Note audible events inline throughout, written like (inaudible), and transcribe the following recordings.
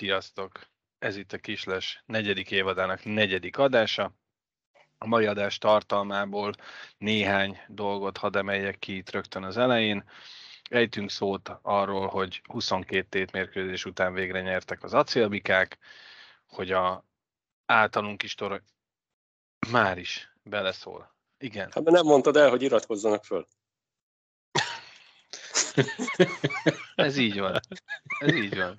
Sziasztok! Ez itt a Kisles negyedik évadának negyedik adása. A mai adás tartalmából néhány dolgot hadd emeljek ki itt rögtön az elején. Ejtünk szót arról, hogy 22 tétmérkőzés után végre nyertek az acélbikák, hogy a általunk is torony... Már is beleszól. Igen. Hát nem mondtad el, hogy iratkozzanak föl. (laughs) Ez így van. Ez így van.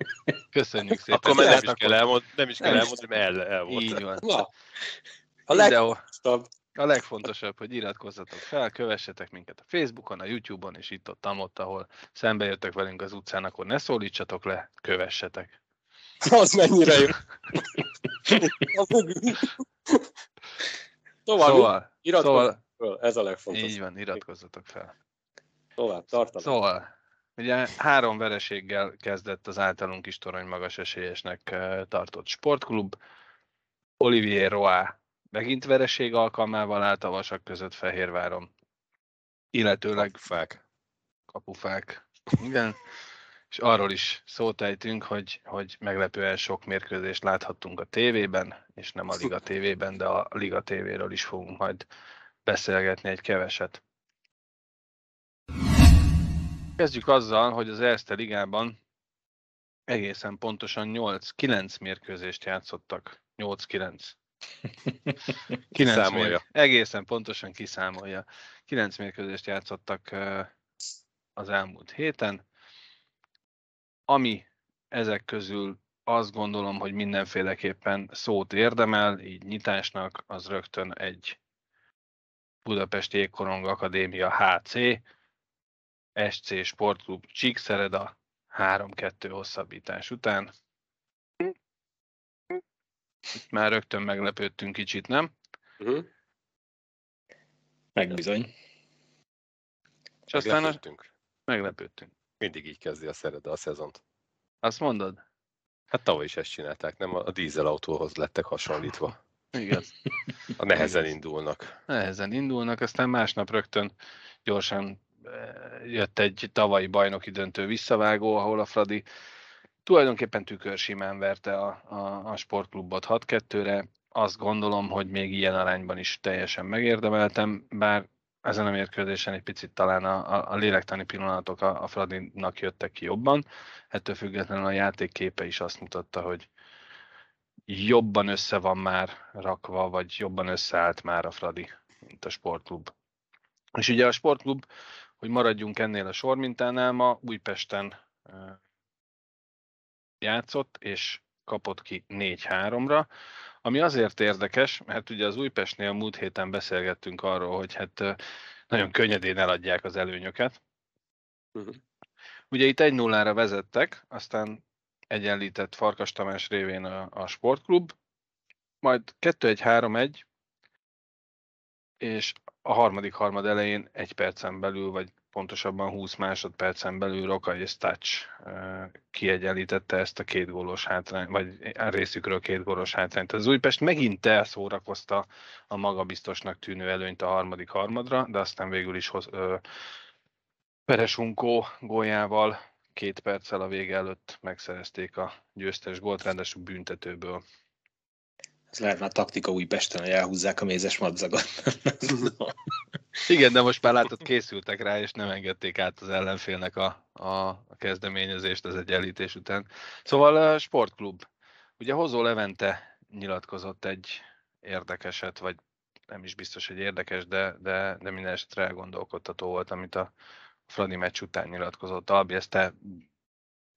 Köszönjük szépen. Akkor már nem is kell elmondani, nem is kell elmondani, mert el, el volt. Így van. Na, a legfontosabb. A legfontosabb, hogy iratkozzatok fel, kövessetek minket a Facebookon, a YouTube-on, és itt ott, ott, ahol szembe jöttök velünk az utcán, akkor ne szólítsatok le, kövessetek. Az mennyire jó. Tovább, Szóval, iratkozzanak szóval föl, ez a legfontosabb. így van, iratkozzatok fel. Tovább, tartalom. Szóval, ugye három vereséggel kezdett az általunk is torony magas esélyesnek eh, tartott sportklub. Olivier Roa megint vereség alkalmával állt a vasak között Fehérváron. Illetőleg Fák. kapufák. Igen. És arról is szót ejtünk, hogy, hogy meglepően sok mérkőzést láthattunk a tévében, és nem a Liga (laughs) tévében, de a Liga tévéről is fogunk majd beszélgetni egy keveset. Kezdjük azzal, hogy az Erste Ligában egészen pontosan 8-9 mérkőzést játszottak. 8-9. 9 (laughs) Kiszámolja. mér- egészen pontosan kiszámolja. 9 mérkőzést játszottak az elmúlt héten. Ami ezek közül azt gondolom, hogy mindenféleképpen szót érdemel, így nyitásnak, az rögtön egy Budapesti Jégkorong Akadémia HC, SC Sportklub Csíkszereda 3-2 hosszabbítás után. Itt már rögtön meglepődtünk kicsit, nem? Uh-huh. Meg bizony. És aztán a... Meglepődtünk. Mindig így kezdi a Szereda a szezont. Azt mondod? Hát tavaly is ezt csinálták, nem? A dízelautóhoz lettek hasonlítva. Igaz. A nehezen indulnak. Nehezen indulnak, aztán másnap rögtön gyorsan jött egy tavalyi bajnoki döntő visszavágó, ahol a Fradi tulajdonképpen tükörsimán verte a, a, a sportklubot 6-2-re. Azt gondolom, hogy még ilyen arányban is teljesen megérdemeltem, bár ezen a mérkőzésen egy picit talán a, a, lélektani pillanatok a, a Fradinak jöttek ki jobban. Ettől függetlenül a játék képe is azt mutatta, hogy jobban össze van már rakva, vagy jobban összeállt már a Fradi, mint a sportklub. És ugye a sportklub, hogy maradjunk ennél a sormintánál, ma Újpesten játszott, és kapott ki 4-3-ra, ami azért érdekes, mert ugye az Újpestnél múlt héten beszélgettünk arról, hogy hát nagyon könnyedén eladják az előnyöket. Mhm. Ugye itt 1-0-ra vezettek, aztán egyenlített Farkas Tamás révén a, a sportklub, majd 2-1-3-1, és a harmadik harmad elején egy percen belül, vagy pontosabban 20 másodpercen belül Roka és Touch kiegyenlítette ezt a két gólos hátrányt, vagy a részükről két gólos hátrányt. Az Újpest megint elszórakozta a magabiztosnak tűnő előnyt a harmadik harmadra, de aztán végül is hoz, ö, Peresunkó góljával két perccel a vége előtt megszerezték a győztes gólt, ráadásul büntetőből. Ez lehet már taktika Újpesten, hogy elhúzzák a mézes madzagot. (laughs) Igen, de most már látod, készültek rá, és nem engedték át az ellenfélnek a, a, a kezdeményezést az egyenlítés után. Szóval a sportklub. Ugye Hozó Levente nyilatkozott egy érdekeset, vagy nem is biztos, hogy érdekes, de, de, de minden esetre elgondolkodtató volt, amit a Fradi meccs után nyilatkozott. Albi, ezt te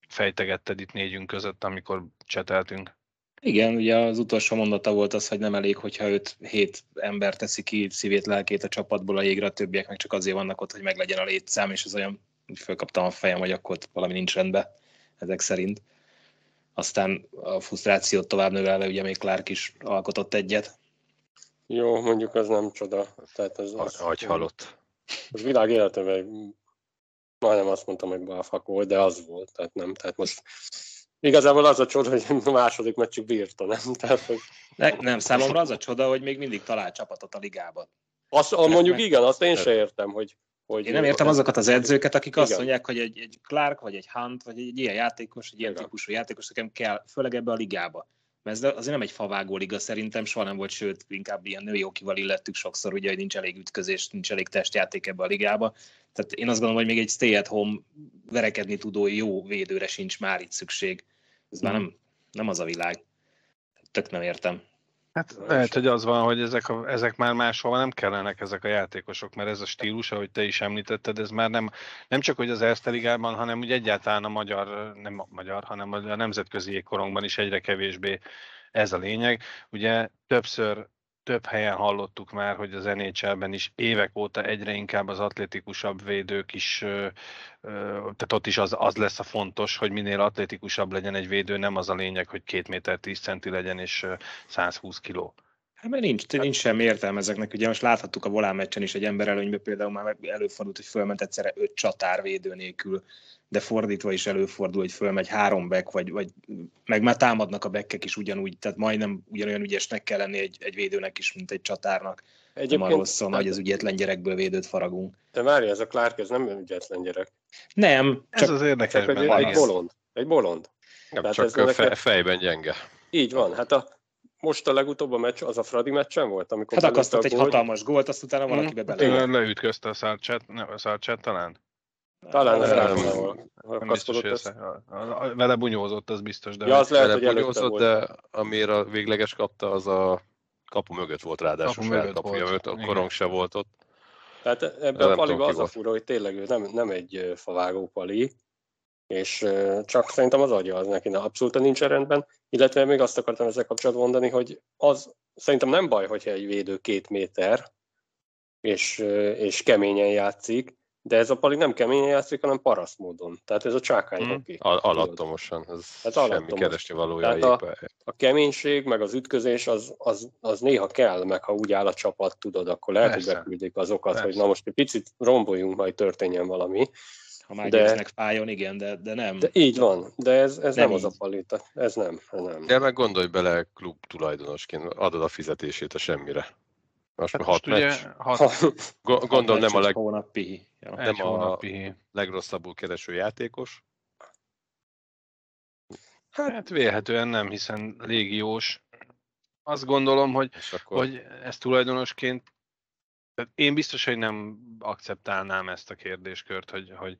fejtegetted itt négyünk között, amikor cseteltünk. Igen, ugye az utolsó mondata volt az, hogy nem elég, hogyha őt hét ember teszi ki szívét, lelkét a csapatból a jégre, a többiek meg csak azért vannak ott, hogy meglegyen a létszám, és az olyan, hogy fölkaptam a fejem, hogy akkor ott valami nincs rendben, ezek szerint. Aztán a frusztrációt tovább növelve, ugye még Clark is alkotott egyet. Jó, mondjuk az nem csoda. Tehát az, az, Agy halott. az világ életemben majdnem azt mondtam, hogy balfak volt, de az volt. Tehát nem, tehát most igazából az a csoda, hogy a második meccsig bírta, nem? (laughs) Tehát, hogy Ne, nem, számomra az a csoda, hogy még mindig talál csapatot a ligában. azt, mondjuk igen, azt én se értem, hogy hogy Én nem értem azokat az edzőket, akik azt Igen. mondják, hogy egy, egy Clark, vagy egy Hunt, vagy egy ilyen játékos, egy ilyen Igen. típusú játékos nekem kell, főleg ebbe a ligába. Mert ez azért nem egy favágó liga szerintem, soha nem volt, sőt, inkább ilyen női okival illettük sokszor, ugye, hogy nincs elég ütközés, nincs elég testjáték ebbe a ligába. Tehát én azt gondolom, hogy még egy stay-at-home verekedni tudó jó védőre sincs már itt szükség. Ez már nem, nem az a világ. Tök nem értem. Hát lehet, hogy az van, hogy ezek, a, ezek már máshova nem kellenek ezek a játékosok, mert ez a stílus, ahogy te is említetted, ez már nem, nem csak hogy az Erste Ligában, hanem úgy egyáltalán a magyar, nem a magyar, hanem a nemzetközi jégkorongban is egyre kevésbé ez a lényeg. Ugye többször, több helyen hallottuk már, hogy az NHL-ben is évek óta egyre inkább az atletikusabb védők is, tehát ott is az, az lesz a fontos, hogy minél atletikusabb legyen egy védő, nem az a lényeg, hogy 2 méter 10 centi legyen és ö, 120 kiló. Hát mert nincs, nincs semmi értelme ezeknek. Ugye most láthattuk a volán meccsen is egy ember előnyben például már előfordult, hogy fölment egyszerre öt csatár védő nélkül, de fordítva is előfordul, hogy fölmegy három back, vagy, vagy meg már támadnak a bekkek is ugyanúgy, tehát majdnem ugyanolyan ügyesnek kell lenni egy, egy védőnek is, mint egy csatárnak. Nem arról szól, hogy az ügyetlen gyerekből védőt faragunk. De várj, ez a Clark, ez nem ügyetlen gyerek. Nem, Ez csak az érdekes Csak egy, egy bolond. Egy bolond. Nem, Tehát csak ez fe, neked- fejben gyenge. Így van. Hát a, most a legutóbb a meccs, az a Fradi meccsen volt, amikor hát akasztott egy gólt. hatalmas gólt, azt utána valakibe Mm, bele. igen, leütközte a Sarcsát, nem, a Sarcsát talán? Talán az Nem, Nem a- vele bunyózott, az biztos, de Ja, az lehet, Vele hogy bunyózott, volt. de amire a végleges kapta, az a kapu mögött volt ráadásul, Kapu mögött kapuja volt, mögött, a korong se volt ott. Tehát ebben Nem a ki az a volt. fura, hogy tényleg ő nem, nem egy favágó pali, és csak szerintem az agya az neki abszolút nincs rendben, illetve még azt akartam ezzel kapcsolatban mondani, hogy az szerintem nem baj, hogyha egy védő két méter, és, és keményen játszik, de ez a pali nem keményen játszik, hanem paraszt módon. Tehát ez a csákány Hmm. hoki. Al- alattomosan, ez Hát semmi alattomos. keresni valója Tehát a- éppen. a keménység, meg az ütközés, az, az, az néha kell, meg ha úgy áll a csapat, tudod, akkor lehet, Persze. hogy beküldik azokat, Persze. hogy na most egy picit romboljunk, majd történjen valami. Ha már De- győznek fájjon, igen, de, de nem. De így van, de ez, ez nem, Nem az a palita, ez nem, ez nem. De meg gondolj bele klub tulajdonosként, adod a fizetését a semmire. Most Hát hat most ugye meccs. hat, Hat Gondolom nem a leg, hónap pihi. Ja. nem a- hónapi. legrosszabbul kereső játékos. Hát vélhetően nem, hiszen légiós. Azt gondolom, hogy, akkor hogy ez tulajdonosként, tehát én biztos, hogy nem akceptálnám ezt a kérdéskört, hogy, hogy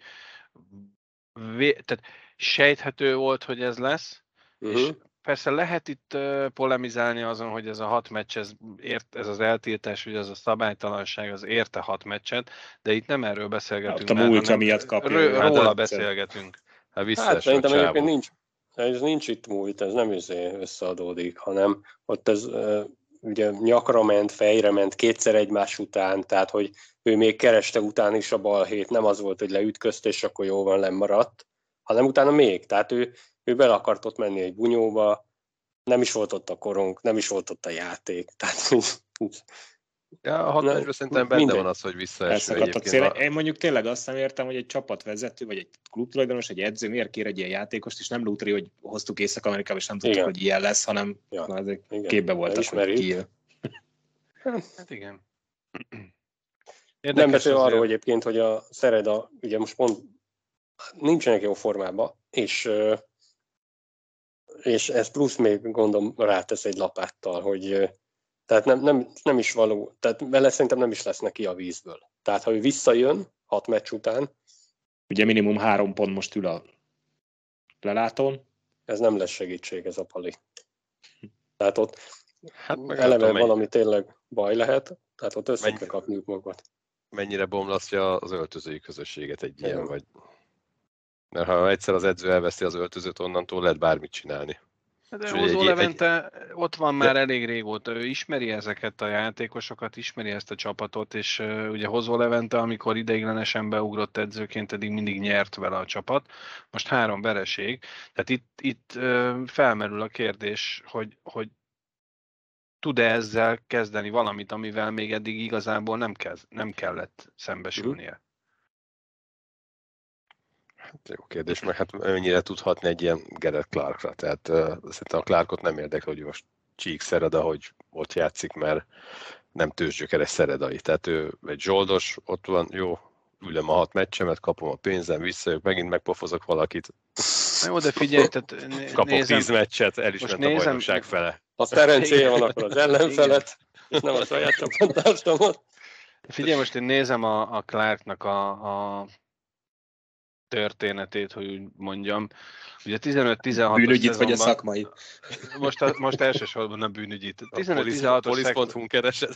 vé, tehát sejthető volt, hogy ez lesz, és Uh-huh. persze lehet itt uh, polemizálni azon, hogy ez a hat meccs, ez, ért, ez az eltiltás, hogy ez a szabálytalanság, az érte hat meccset, de itt nem erről beszélgetünk. Hát a múltja miatt kapja. rö-. Hát róla beszélgetünk. hát Hát szerintem egyébként nincs, ez nincs itt múlt, ez nem izé összeadódik, hanem ott ez ugye nyakra ment, fejre ment kétszer egymás után, tehát hogy ő még kereste után is a balhét, nem az volt, hogy leütközt, és akkor jó van, lemaradt, hanem utána még, tehát ő, ő bele akart ott menni egy bunyóba, nem is volt ott a korong, nem is volt ott a játék, tehát Ja, a hat Na, meccsben szerintem benne mindegy. van az, hogy visszaeső egyébként. cél. A- Én mondjuk tényleg azt nem értem, hogy egy csapatvezető, vagy egy klubtulajdonos, egy edző miért kér egy ilyen játékost, és nem lútri, hogy hoztuk Észak-Amerikába, és nem tudtuk, Igen. hogy ilyen lesz, hanem Ja. na, ezek Igen, képbe voltak, hogy ki. Hát igen. Nem Érdekes beszél azért. arról egyébként, hogy a Szereda, ugye most pont nincsenek jó formában, és, és ez plusz még gondom rátesz egy lapáttal, hogy tehát nem, nem, nem is való, tehát vele szerintem nem is lesz neki a vízből. Tehát ha ő visszajön hat meccs után, Ugye minimum három pont most ül a lelátón. ez nem lesz segítség ez a pali. Tehát ott Hát eleve tudom, mennyi- valami tényleg baj lehet, tehát ott össze kell kapniuk magukat. mennyire bomlasztja az öltözői közösséget egy ilyen, Igen. vagy... Mert ha egyszer az edző elveszi az öltözőt, onnantól lehet bármit csinálni. De És Hozó egy- Levente ott van már elég régóta, ő ismeri ezeket a játékosokat, ismeri ezt a csapatot, és uh, ugye Hozó Levente, amikor ideiglenesen beugrott edzőként, eddig mindig nyert vele a csapat. Most három vereség. Tehát itt, itt uh, felmerül a kérdés, hogy, hogy tud-e ezzel kezdeni valamit, amivel még eddig igazából nem, kezd, nem kellett szembesülnie. Hát jó kérdés, meg hát mennyire tudhatni egy ilyen Gerett Clarkra. Tehát uh, szerintem a Clarkot nem érdekel, hogy most Csík Szereda, hogy ott játszik, mert nem tőzsgyökeres szeredai. Tehát ő egy zsoldos, ott van, jó, ülöm a hat meccsemet, kapom a pénzem, visszajövök, megint megpofozok valakit. Na jó, de figyelj, tehát né- (laughs) Kapok nézem, tíz meccset, el is Most ment a bajnokság fele. Ha szerencséje van, akkor az ellenfelet, és nem a saját csapattársamat. figyelj, most én nézem a, a Clarknak a, a történetét, hogy úgy mondjam. Ugye 15-16 Bűnügyit vagy a szakmai? most, a, most elsősorban a bűnügyit. A polisz- 15-16-os polisz.hu keresed.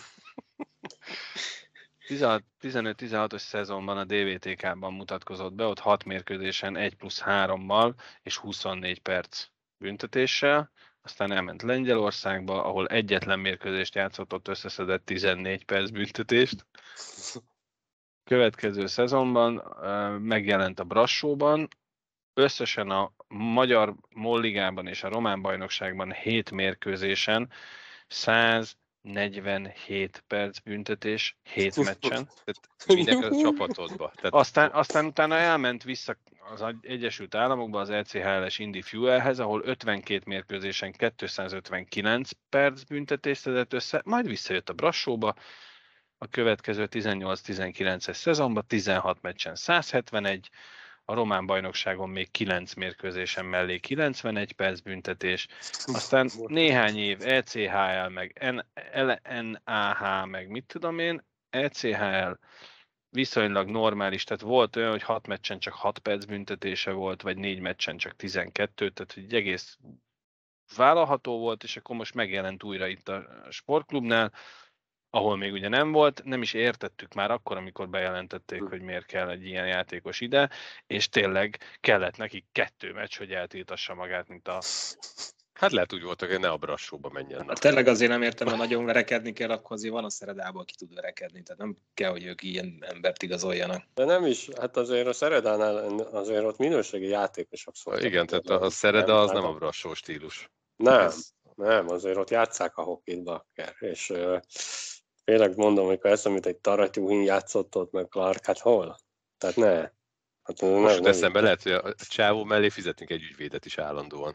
16 15-16-os szezonban a DVTK-ban mutatkozott be, ott 6 mérkőzésen 1 plusz 3-mal és 24 perc büntetéssel, aztán elment Lengyelországba, ahol egyetlen mérkőzést játszott, ott összeszedett 14 perc büntetést. Következő szezonban megjelent a Brassóban, összesen a magyar molligában és a román bajnokságban 7 mérkőzésen 147 perc büntetés 7 meccsen. Tehát (laughs) minek a csapatodba. Tehát Aztán, aztán utána elment vissza az Egyesült Államokba, az ECHL-es Indy Fuelhez, ahol 52 mérkőzésen 259 perc büntetést szedett össze, majd visszajött a Brassóba, a következő 18-19-es szezonban 16 meccsen 171, a román bajnokságon még 9 mérkőzésen mellé 91 perc büntetés, aztán néhány év ECHL, meg LNAH, meg mit tudom én, ECHL viszonylag normális, tehát volt olyan, hogy 6 meccsen csak 6 perc büntetése volt, vagy 4 meccsen csak 12, tehát hogy egész vállalható volt, és akkor most megjelent újra itt a sportklubnál, ahol még ugye nem volt, nem is értettük már akkor, amikor bejelentették, hogy miért kell egy ilyen játékos ide, és tényleg kellett neki kettő meccs, hogy eltiltassa magát, mint a... hát lehet úgy voltak, hogy ne a brassóba menjen. Hát tényleg azért nem értem, ha nagyon verekedni kell, akkor azért van a szeredából, aki tud verekedni. Tehát nem kell, hogy ők ilyen embert igazoljanak. De nem is, hát azért a Szeredánál azért ott minőségi játékosok szóltak. Igen, tehát a Szereda az nem a brassó stílus. Nem, nem, azért ott játszák a hokit bakker, és uh, tényleg mondom, amikor ezt, amit egy Taratyúhin játszott ott, meg Clark, hát hol? Tehát ne. Hát nem, Most nem, eszembe, lehet, hogy a csávó mellé fizetünk egy ügyvédet is állandóan.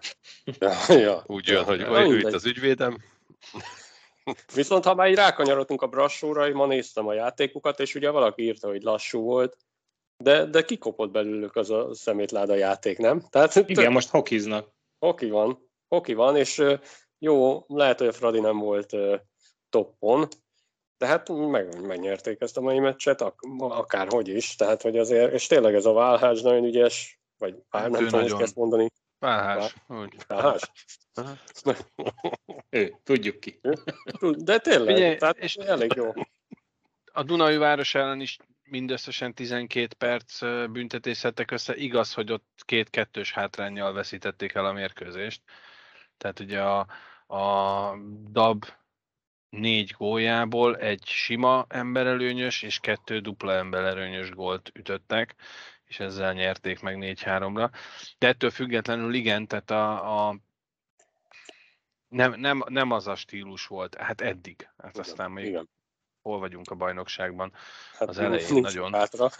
Ja, ja. Úgy jön, hogy Ja, olyan ő itt az ügyvédem, Viszont ha már így rákanyarodtunk a brassóra, ma néztem a játékukat, és ugye valaki írta, hogy lassú volt, de, de kikopott belőlük az a szemétláda játék, nem? Tehát Igen, most hokiznak. Hoki van, hoki van, és jó, lehet, hogy a Fradi nem volt toppon, de hát meg, megnyerték ezt a mai meccset, ak- akárhogy is, tehát hogy azért, és tényleg ez a válház nagyon ügyes, vagy Hát nem ő tudom, hogy ezt mondani, Válhás. Úgy. válház. Ő, tudjuk ki. De tényleg, Figyelj, tehát és- elég jó. A Dunai város ellen is mindösszesen 12 perc ö, büntetést szedtek össze. Igaz, hogy ott két-kettős hátrányjal veszítették el a mérkőzést. Tehát ugye a, a DAB négy góljából egy sima emberelőnyös és kettő dupla emberelőnyös gólt ütöttek, és ezzel nyerték meg 4-3-ra. De ettől függetlenül igen, tehát a, a nem, nem, nem az a stílus volt, hát eddig. Hát Igen, aztán még Igen. hol vagyunk a bajnokságban. Hát az elején nagyon. Hátra.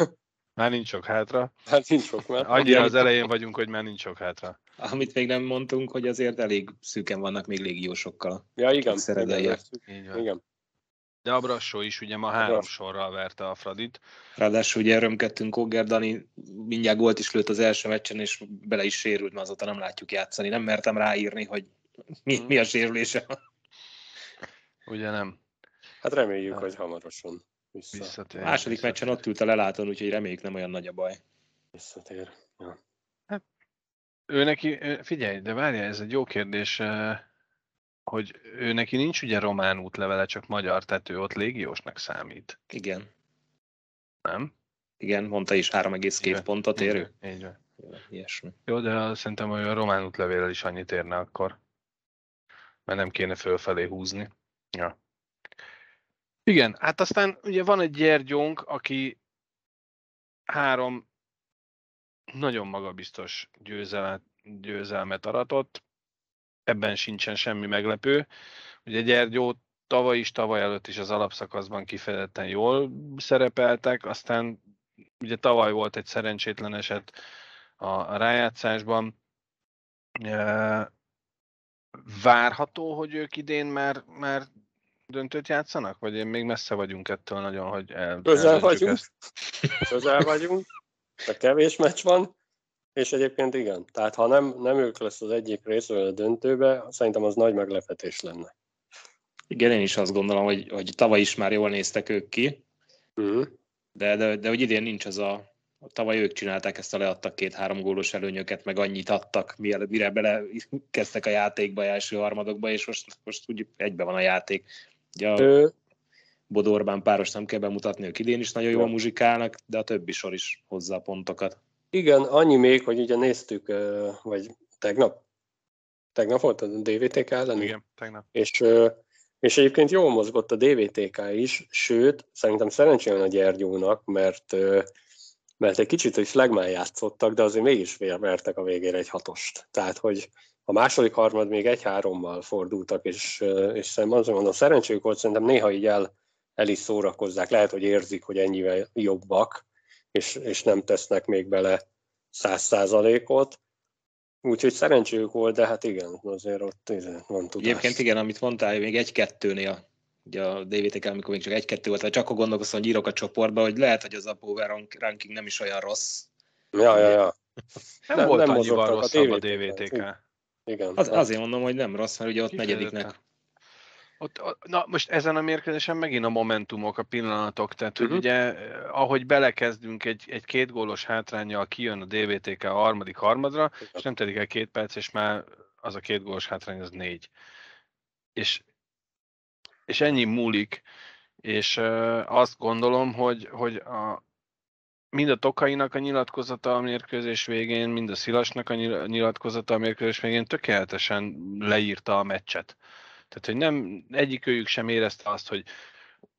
Már nincs sok hátra. Hát nincs sok már. Annyira az elején vagyunk, hogy már nincs sok hátra. Amit még nem mondtunk, hogy azért elég szűken vannak még légiósokkal. Ja, igen. Szeredaiak. igen, igen. De a Brassó is ugye ma három Brassó. sorral verte a Fradit. Ráadásul ugye örömkedtünk, Kogger Dani mindjárt gólt is lőtt az első meccsen, és bele is sérült, mert azóta nem látjuk játszani. Nem mertem ráírni, hogy mi, mi a sérülése. Ugye nem Hát reméljük, hogy hamarosan vissza, visszatér. A második meccsen ott ült a lelátón, úgyhogy reméljük nem olyan nagy a baj. visszatér. Ja. Ő neki, figyelj, de várjál, ez egy jó kérdés, hogy ő neki nincs ugye román útlevele, csak magyar, tehát ő ott légiósnak számít, Igen. nem? Igen, mondta is 3,2 Igen. pontot érő. Így van. Ilyesmi. Jó, de szerintem hogy a román útlevélel is annyit érne akkor. Mert nem kéne fölfelé húzni. Ja. Igen, hát aztán ugye van egy Gyergyónk, aki három nagyon magabiztos győzelmet, győzelmet aratott. Ebben sincsen semmi meglepő. Ugye Gyergyó tavaly is, tavaly előtt is az alapszakaszban kifejezetten jól szerepeltek, aztán ugye tavaly volt egy szerencsétlen eset a, a rájátszásban. Várható, hogy ők idén már, már döntőt játszanak? Vagy én még messze vagyunk ettől nagyon, hogy el, Közel vagyunk. Ezt? (laughs) Közel vagyunk. A kevés meccs van. És egyébként igen. Tehát ha nem, nem ők lesz az egyik részről a döntőbe, szerintem az nagy meglepetés lenne. Igen, én is azt gondolom, hogy, hogy tavaly is már jól néztek ők ki, uh-huh. de, de, de hogy idén nincs az a, tavaly ők csinálták ezt a leadtak két-három gólos előnyöket, meg annyit adtak, mire, mire bele kezdtek a játékba, első harmadokba, és most, most úgy egybe van a játék. Ugye a Ő... Bodo Orbán páros nem kell bemutatni, ők idén is nagyon jól muzsikálnak, de a többi sor is hozza a pontokat. Igen, annyi még, hogy ugye néztük, vagy tegnap, tegnap volt a DVTK ellen? Igen, tegnap. És, és egyébként jól mozgott a DVTK is, sőt, szerintem szerencsére a Gyergyónak, mert mert egy kicsit is legmán játszottak, de azért mégis vertek a végére egy hatost. Tehát, hogy a második harmad még egy-hárommal fordultak, és, és szerintem azt mondom, szerencséjük volt, szerintem néha így el, el is szórakozzák. Lehet, hogy érzik, hogy ennyivel jobbak, és, és nem tesznek még bele száz százalékot. Úgyhogy szerencséjük volt, de hát igen, azért ott van tudás. Egyébként igen, amit mondtál, még egy-kettőnél ugye a DVTK, amikor még csak egy-kettő volt, csak akkor gondolkoztam, hogy írok a csoportba, hogy lehet, hogy az a power ranking nem is olyan rossz. Ja, ja, ja. Nem, nem volt nem annyival rosszabb a DVTK. A Igen. Az, azért mondom, hogy nem rossz, mert ugye ott negyediknek ott, na most ezen a mérkőzésen megint a momentumok, a pillanatok, tehát hogy uh-huh. ugye ahogy belekezdünk egy, egy két gólos hátrányjal kijön a DVTK a harmadik harmadra, és nem telik el két perc, és már az a két gólos hátrány az négy. És, és ennyi múlik, és uh, azt gondolom, hogy, hogy a, mind a Tokainak a nyilatkozata a mérkőzés végén, mind a Szilasnak a nyilatkozata a mérkőzés végén tökéletesen leírta a meccset. Tehát, hogy nem egyikőjük sem érezte azt, hogy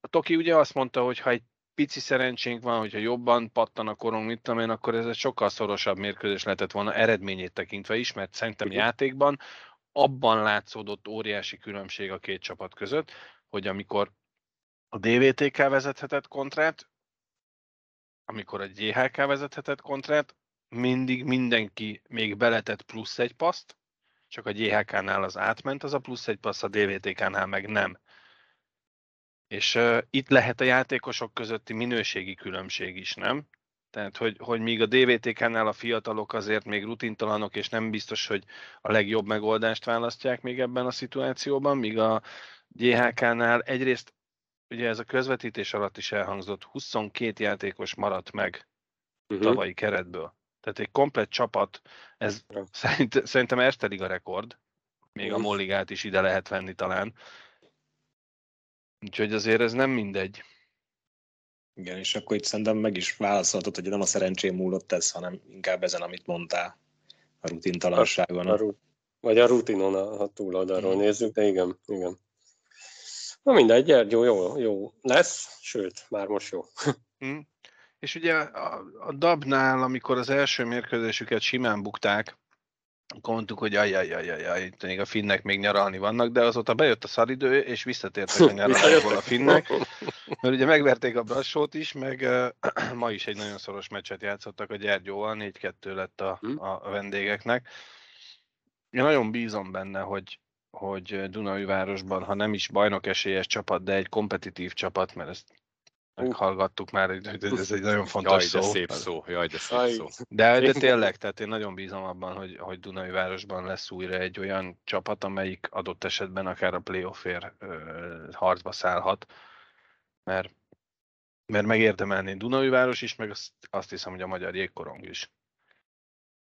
a Toki ugye azt mondta, hogy ha egy pici szerencsénk van, hogyha jobban pattan a korong, mit tudom én, akkor ez egy sokkal szorosabb mérkőzés lehetett volna eredményét tekintve is, mert szerintem játékban abban látszódott óriási különbség a két csapat között, hogy amikor a DVTK vezethetett kontrát, amikor a GHK vezethetett kontrát, mindig mindenki még beletett plusz egy paszt, csak a GHK-nál az átment az a plusz egy passz, a DVTK-nál meg nem. És uh, itt lehet a játékosok közötti minőségi különbség is, nem? Tehát, hogy, hogy míg a DVTK-nál a fiatalok azért még rutintalanok, és nem biztos, hogy a legjobb megoldást választják még ebben a szituációban, míg a GHK-nál egyrészt, ugye ez a közvetítés alatt is elhangzott, 22 játékos maradt meg uh-huh. tavalyi keretből. Tehát egy komplet csapat, ez szerint, szerintem Erste a rekord, még a Molligát is ide lehet venni talán. Úgyhogy azért ez nem mindegy. Igen, és akkor itt szerintem meg is válaszoltad, hogy nem a szerencsém múlott ez, hanem inkább ezen, amit mondtál, a rutintalanságon. A, a, vagy a rutinon, a túloldalról hmm. nézzük, de igen, igen. Na mindegy, Gyergyó jó, jó lesz, sőt, már most jó. (laughs) Hmm. És ugye a, a Dabnál, amikor az első mérkőzésüket simán bukták, akkor mondtuk, hogy ajajajajaj, még a finnek még nyaralni vannak, de azóta bejött a szaridő, és visszatértek a (laughs) nyaralásból a finnek, mert ugye megverték a Brassót is, meg uh, (clears throat) ma is egy nagyon szoros meccset játszottak a Gyergyóval, 4-2 lett a, hm. a vendégeknek. Én nagyon bízom benne, hogy, hogy Dunajvárosban, ha nem is bajnok esélyes csapat, de egy kompetitív csapat, mert ezt meghallgattuk már, hogy ez egy nagyon fontos jaj, szó. de szép szó, jaj, de szép szó. De, de tényleg, tehát én nagyon bízom abban, hogy, hogy Dunai Városban lesz újra egy olyan csapat, amelyik adott esetben akár a playoffért harcba szállhat, mert, mert megérdemelné Dunai Város is, meg azt, azt hiszem, hogy a magyar jégkorong is.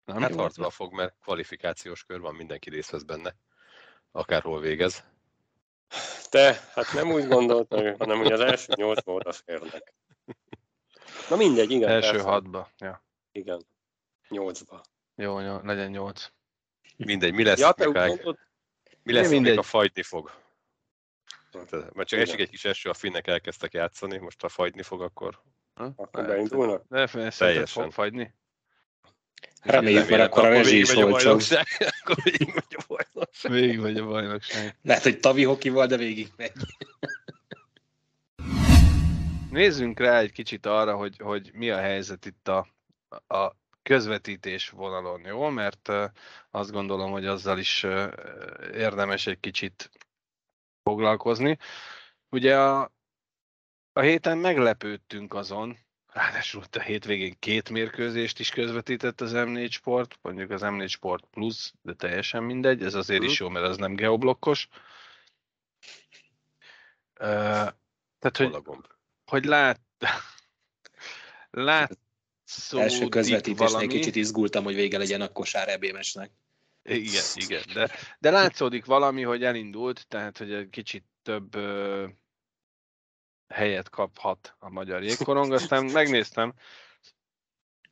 Nem hát harcba fog, mert kvalifikációs kör van, mindenki részt vesz benne, akárhol végez. Te, hát nem úgy gondoltam, (laughs) hanem hogy az első nyolcba oda férnek. Na mindegy, igen. Első persze. hatba, ja. Igen, nyolcba. Jó, jó, legyen nyolc. Mindegy, mi lesz, ja, te mondod... mi lesz, mindegy. a fagyni fog? Mert csak esik egy kis eső, a finnek elkezdtek játszani, most ha fagyni fog, akkor... Ha? Akkor beindulnak? De teljesen fog fagyni. Reméljük, mert akkor a rezsi is olcsó. (laughs) Akkor végig megy a bajnokság. Végig megy a bajnokság. Lehet, hogy tavi hokival, de végig megy. (laughs) Nézzünk rá egy kicsit arra, hogy, hogy mi a helyzet itt a, a közvetítés vonalon, jó? Mert azt gondolom, hogy azzal is érdemes egy kicsit foglalkozni. Ugye a, a héten meglepődtünk azon, ráadásul a hétvégén két mérkőzést is közvetített az M4 Sport, mondjuk az M4 Sport Plus, de teljesen mindegy, ez azért is mhm. jó, mert az nem geoblokkos. Uh, tehát, hogy, hogy lát, (laughs) lát Első közvetítésnél valami... kicsit izgultam, hogy vége legyen a kosár ebémesnek. Igen, igen, de, de látszódik valami, hogy elindult, tehát hogy egy kicsit több helyet kaphat a magyar jégkorong. Aztán megnéztem,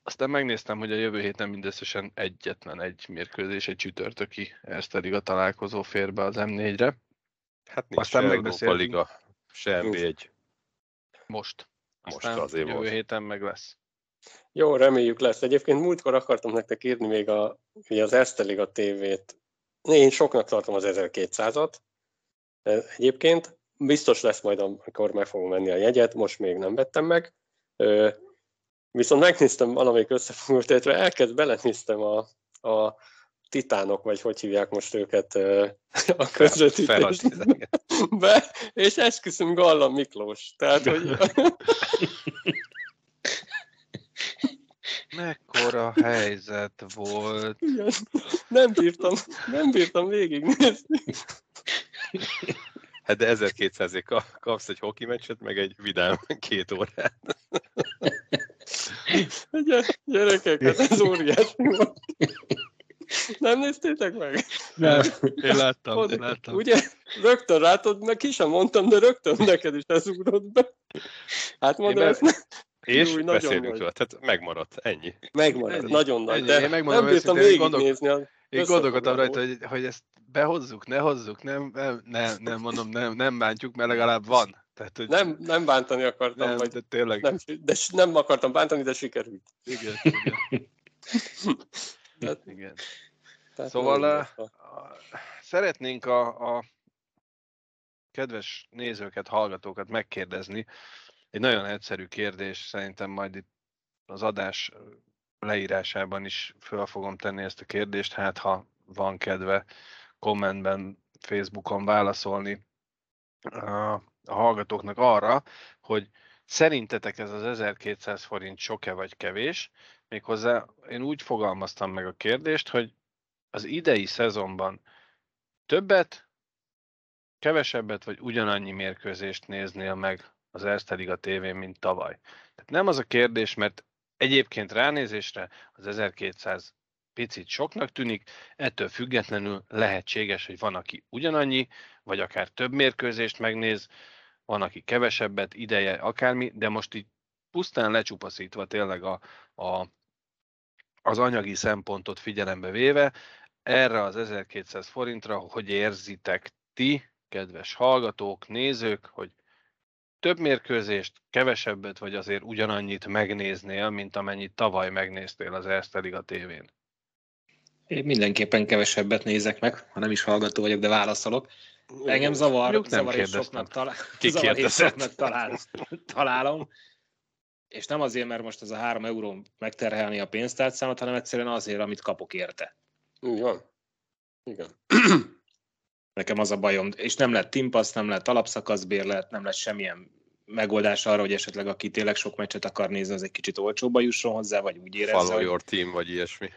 aztán megnéztem, hogy a jövő héten mindösszesen egyetlen egy mérkőzés, egy csütörtöki Erste Liga találkozó fér be az M4-re. Hát nincs Aztán se Európa Liga, se NB1. Most. Aztán Most azért jövő volt. héten meg lesz. Jó, reméljük lesz. Egyébként múltkor akartam nektek írni még a, ugye az Erste Liga TV-t. Én soknak tartom az 1200-at. Egyébként biztos lesz majd, amikor meg fogom venni a jegyet, most még nem vettem meg. Viszont megnéztem valamelyik összefogult, illetve elkezd belenéztem a, a titánok, vagy hogy hívják most őket a közvetítésbe, (laughs) és esküszöm Galla Miklós. Tehát, hogy... (laughs) Mekkora helyzet volt. Igen. Nem bírtam, nem bírtam végignézni. (laughs) Hát de 1200 kapsz egy hoki meccset, meg egy vidám (laughs) két órát. (laughs) Gyerekek, hát ez óriási Nem néztétek meg? Nem, én láttam, Od, én láttam. Ugye, rögtön rátod, meg ki sem mondtam, de rögtön neked is ez ugrott be. Hát mondom, ezt és Új, beszélünk róla, tehát megmaradt, ennyi. Megmaradt, ennyi. nagyon nagy, ennyi. de én megmondom nem bírtam végignézni. Gondol... Én gondolkodtam rajta, hogy, hogy ezt behozzuk, ne hozzuk, nem, nem, nem, nem mondom, nem, nem bántjuk, mert legalább van. Tehát, hogy... nem, nem bántani akartam, nem, vagy, de tényleg. Nem, de nem akartam bántani, de sikerült. Igen, (laughs) igen. hát, igen. Tehát szóval a, a, szeretnénk a, a kedves nézőket, hallgatókat megkérdezni, egy nagyon egyszerű kérdés, szerintem majd itt az adás leírásában is föl fogom tenni ezt a kérdést, hát ha van kedve kommentben, Facebookon válaszolni a hallgatóknak arra, hogy szerintetek ez az 1200 forint sok-e vagy kevés? Méghozzá én úgy fogalmaztam meg a kérdést, hogy az idei szezonban többet, kevesebbet vagy ugyanannyi mérkőzést néznél meg az Erste Liga tévén, mint tavaly. Tehát nem az a kérdés, mert egyébként ránézésre az 1200 picit soknak tűnik, ettől függetlenül lehetséges, hogy van, aki ugyanannyi, vagy akár több mérkőzést megnéz, van, aki kevesebbet, ideje, akármi, de most így pusztán lecsupaszítva tényleg a, a, az anyagi szempontot figyelembe véve, erre az 1200 forintra, hogy érzitek ti, kedves hallgatók, nézők, hogy több mérkőzést, kevesebbet, vagy azért ugyanannyit megnéznél, mint amennyit tavaly megnéztél az Erste Liga tévén? Én mindenképpen kevesebbet nézek meg, ha nem is hallgató vagyok, de válaszolok. Engem zavar, nem zavar és soknak, talál, (laughs) zavar és soknak talál, találom. És nem azért, mert most ez a három euró megterhelni a pénztárcámat, hanem egyszerűen azért, amit kapok érte. Igen. Igen. Nekem az a bajom, és nem lett timpasz, nem lett alapszakaszbérlet, nem lett semmilyen megoldás arra, hogy esetleg aki tényleg sok meccset akar nézni, az egy kicsit olcsóba jusson hozzá, vagy úgy érezze. Follow your team, vagy ilyesmi.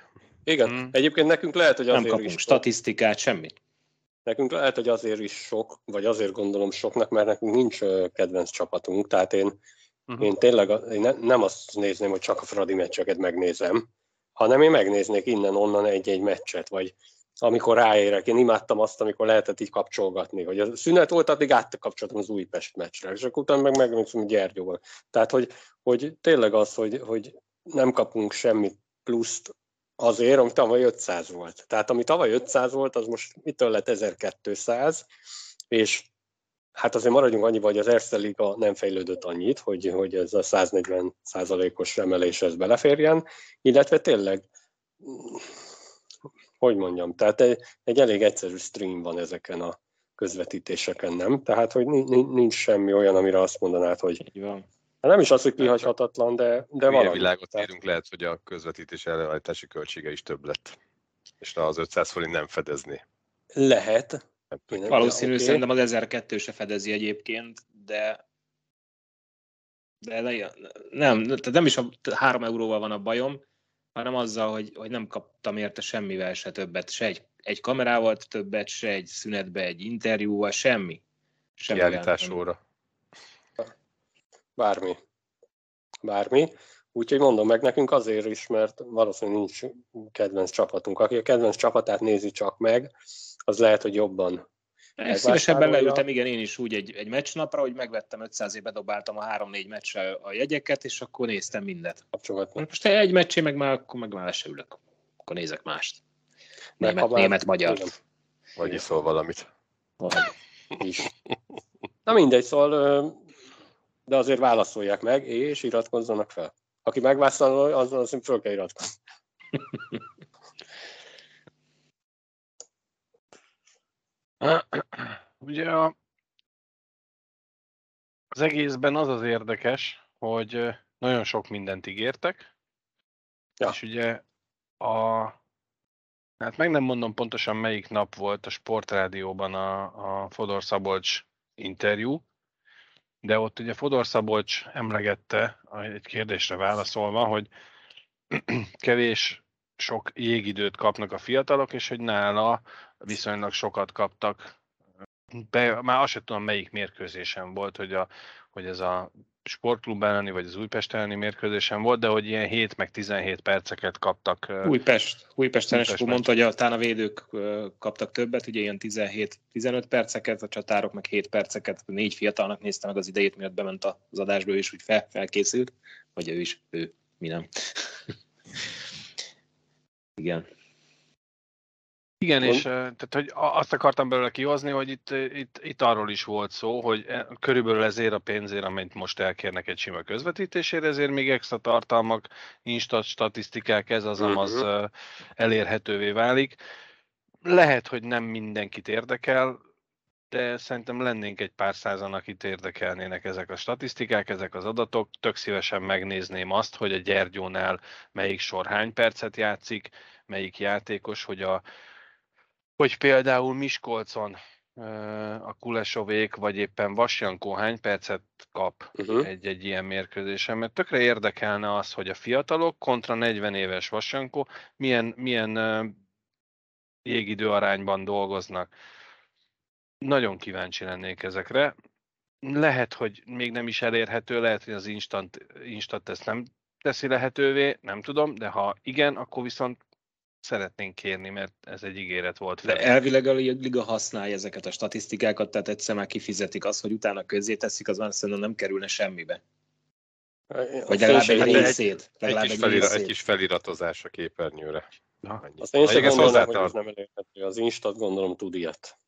Igen, hmm. egyébként nekünk lehet, hogy azért Nem kapunk is statisztikát, semmi. Nekünk lehet, hogy azért is sok, vagy azért gondolom soknak, mert nekünk nincs kedvenc csapatunk, tehát én, uh-huh. én tényleg én ne, nem azt nézném, hogy csak a Fradi meccseket megnézem, hanem én megnéznék innen-onnan egy-egy meccset, vagy amikor ráérek. Én imádtam azt, amikor lehetett így kapcsolgatni, hogy a szünet volt, addig átkapcsoltam az Újpest meccsre, és akkor utána meg megnéztem Gyergyóval. Tehát, hogy, hogy tényleg az, hogy, hogy nem kapunk semmi pluszt azért, ami tavaly 500 volt. Tehát ami tavaly 500 volt, az most mitől lett 1200, és hát azért maradjunk annyiba, hogy az Erste Liga nem fejlődött annyit, hogy, hogy ez a 140 százalékos emeléshez beleférjen, illetve tényleg hogy mondjam, tehát egy, egy elég egyszerű stream van ezeken a közvetítéseken, nem? Tehát, hogy nincs semmi olyan, amire azt mondanád, hogy Így van. Hát nem is az, hogy kihagyhatatlan, de, de valami. világot tehát... írunk, lehet, hogy a közvetítés előállítási költsége is több lett. És az 500 forint nem fedezni. Lehet. Valószínű, okay. szerintem az 1002 se fedezi egyébként, de de nem, tehát nem is a három euróval van a bajom, hanem azzal, hogy, hogy nem kaptam érte semmivel se többet, se egy, egy kamerával többet, se egy szünetbe, egy interjúval, semmi. Kiállításóra. Bármi. Bármi. Úgyhogy mondom meg nekünk azért is, mert valószínűleg nincs kedvenc csapatunk. Aki a kedvenc csapatát nézi csak meg, az lehet, hogy jobban Szívesebben leültem, igen, én is úgy egy, egy meccsnapra, hogy megvettem 500 éve dobáltam a 3-4 meccsre a jegyeket, és akkor néztem mindet. Kapcsolatban. Most egy meccsé, meg már, akkor meg már se ülök. Akkor nézek mást. Német, német magyar. Vagy iszol valamit. Vagy. Is. Na mindegy, szóval, de azért válaszolják meg, és iratkozzanak fel. Aki megválaszol, azon azt föl kell iratkozni. (laughs) (clears throat) Ugye a, az egészben az az érdekes, hogy nagyon sok mindent ígértek, ja. és ugye a, hát meg nem mondom pontosan melyik nap volt a Sportrádióban a, a Fodor Szabolcs interjú, de ott ugye Fodor Szabolcs emlegette egy kérdésre válaszolva, hogy (clears throat) kevés sok jégidőt kapnak a fiatalok, és hogy nála viszonylag sokat kaptak. Be, már azt sem tudom, melyik mérkőzésen volt, hogy, a, hogy ez a sportklub elleni, vagy az Újpest elleni mérkőzésen volt, de hogy ilyen 7 meg 17 perceket kaptak. Újpest, Újpest Újpest mondta, hogy a, a védők kaptak többet, ugye ilyen 17-15 perceket, a csatárok meg 7 perceket, négy fiatalnak nézte meg az idejét, miatt bement az adásba, és úgy fel, felkészült, vagy ő is, ő, mi nem. (laughs) Igen. Igen, és tehát, hogy azt akartam belőle kihozni, hogy itt, itt, itt arról is volt szó, hogy körülbelül ezért a pénzért, amit most elkérnek egy sima közvetítésére, ezért még extra tartalmak, instat statisztikák, ez az, az uh-huh. elérhetővé válik. Lehet, hogy nem mindenkit érdekel, de szerintem lennénk egy pár százan, akit érdekelnének ezek a statisztikák, ezek az adatok. Tök szívesen megnézném azt, hogy a Gyergyónál melyik sor hány percet játszik, melyik játékos, hogy, a, hogy például Miskolcon a Kulesovék, vagy éppen Vasjankó hány percet kap uh-huh. egy-egy ilyen mérkőzésen, mert tökre érdekelne az, hogy a fiatalok kontra 40 éves Vasjankó milyen, milyen jégidő arányban dolgoznak. Nagyon kíváncsi lennék ezekre. Lehet, hogy még nem is elérhető, lehet, hogy az instant, instant ezt nem teszi lehetővé, nem tudom, de ha igen, akkor viszont szeretnénk kérni, mert ez egy ígéret volt. Fel. De elvileg a liga használja ezeket a statisztikákat, tehát egyszer már kifizetik azt, hogy utána közzé teszik, az már szerintem nem kerülne semmibe. Vagy legalább egy részét. Legalább egy, kis felira, egy kis feliratozás a képernyőre. Na, azt én sem gondolom, hogy ez nem elérhető. Az Instat gondolom tud ilyet.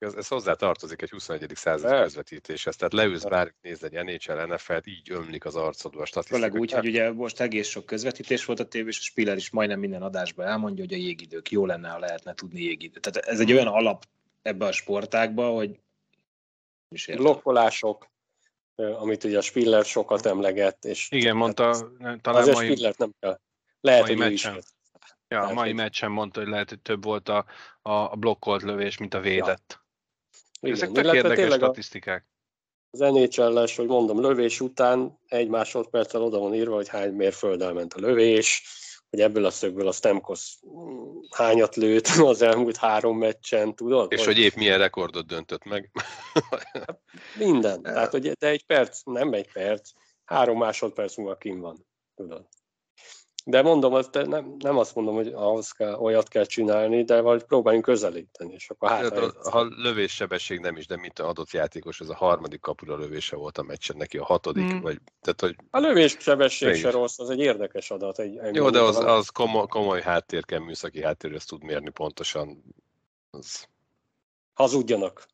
Ez, ez hozzá tartozik egy 21. század közvetítéshez. Tehát leülsz bár nézd egy NHL, NFL-t, így ömlik az arcodba a statisztika. Főleg úgy, hogy ugye most egész sok közvetítés volt a tévé, és a Spiller is majdnem minden adásban elmondja, hogy a jégidők jó lenne, ha lehetne tudni jégidőt. Tehát ez egy olyan alap ebbe a sportákba, hogy Blokkolások, amit ugye a Spiller sokat emlegett. És Igen, mondta, talán mai... Spillert nem kell. Lehet, mai hogy meccsen. is. Ja, a mai meccsen mondta, hogy lehet, hogy több volt a, a blokkolt lövés, mint a védett. Ja. Igen, Ezek tök érdekes statisztikák. Az nhl hogy mondom, lövés után egy másodperccel oda van írva, hogy hány mérfölddel ment a lövés, hogy ebből a szögből a Stemkos hányat lőtt (laughs) az elmúlt három meccsen, tudod? És hogy, hogy épp milyen rekordot döntött meg. (laughs) Hát minden. (laughs) Tehát, hogy de egy perc, nem egy perc, három másodperc múlva kim van, tudod. De mondom, azt nem, nem azt mondom, hogy ahhoz kell, olyat kell csinálni, de vagy próbáljunk közelíteni, és akkor hát... a, ha lövéssebesség nem is, de mint adott játékos, ez a harmadik kapura lövése volt a meccsen, neki a hatodik, hmm. vagy... Tehát, hogy... A lövéssebesség se rossz, az egy érdekes adat. Egy, egy Jó, de az, az komoly, komoly háttér kell, műszaki háttér, ezt tud mérni pontosan. Az... Hazudjanak.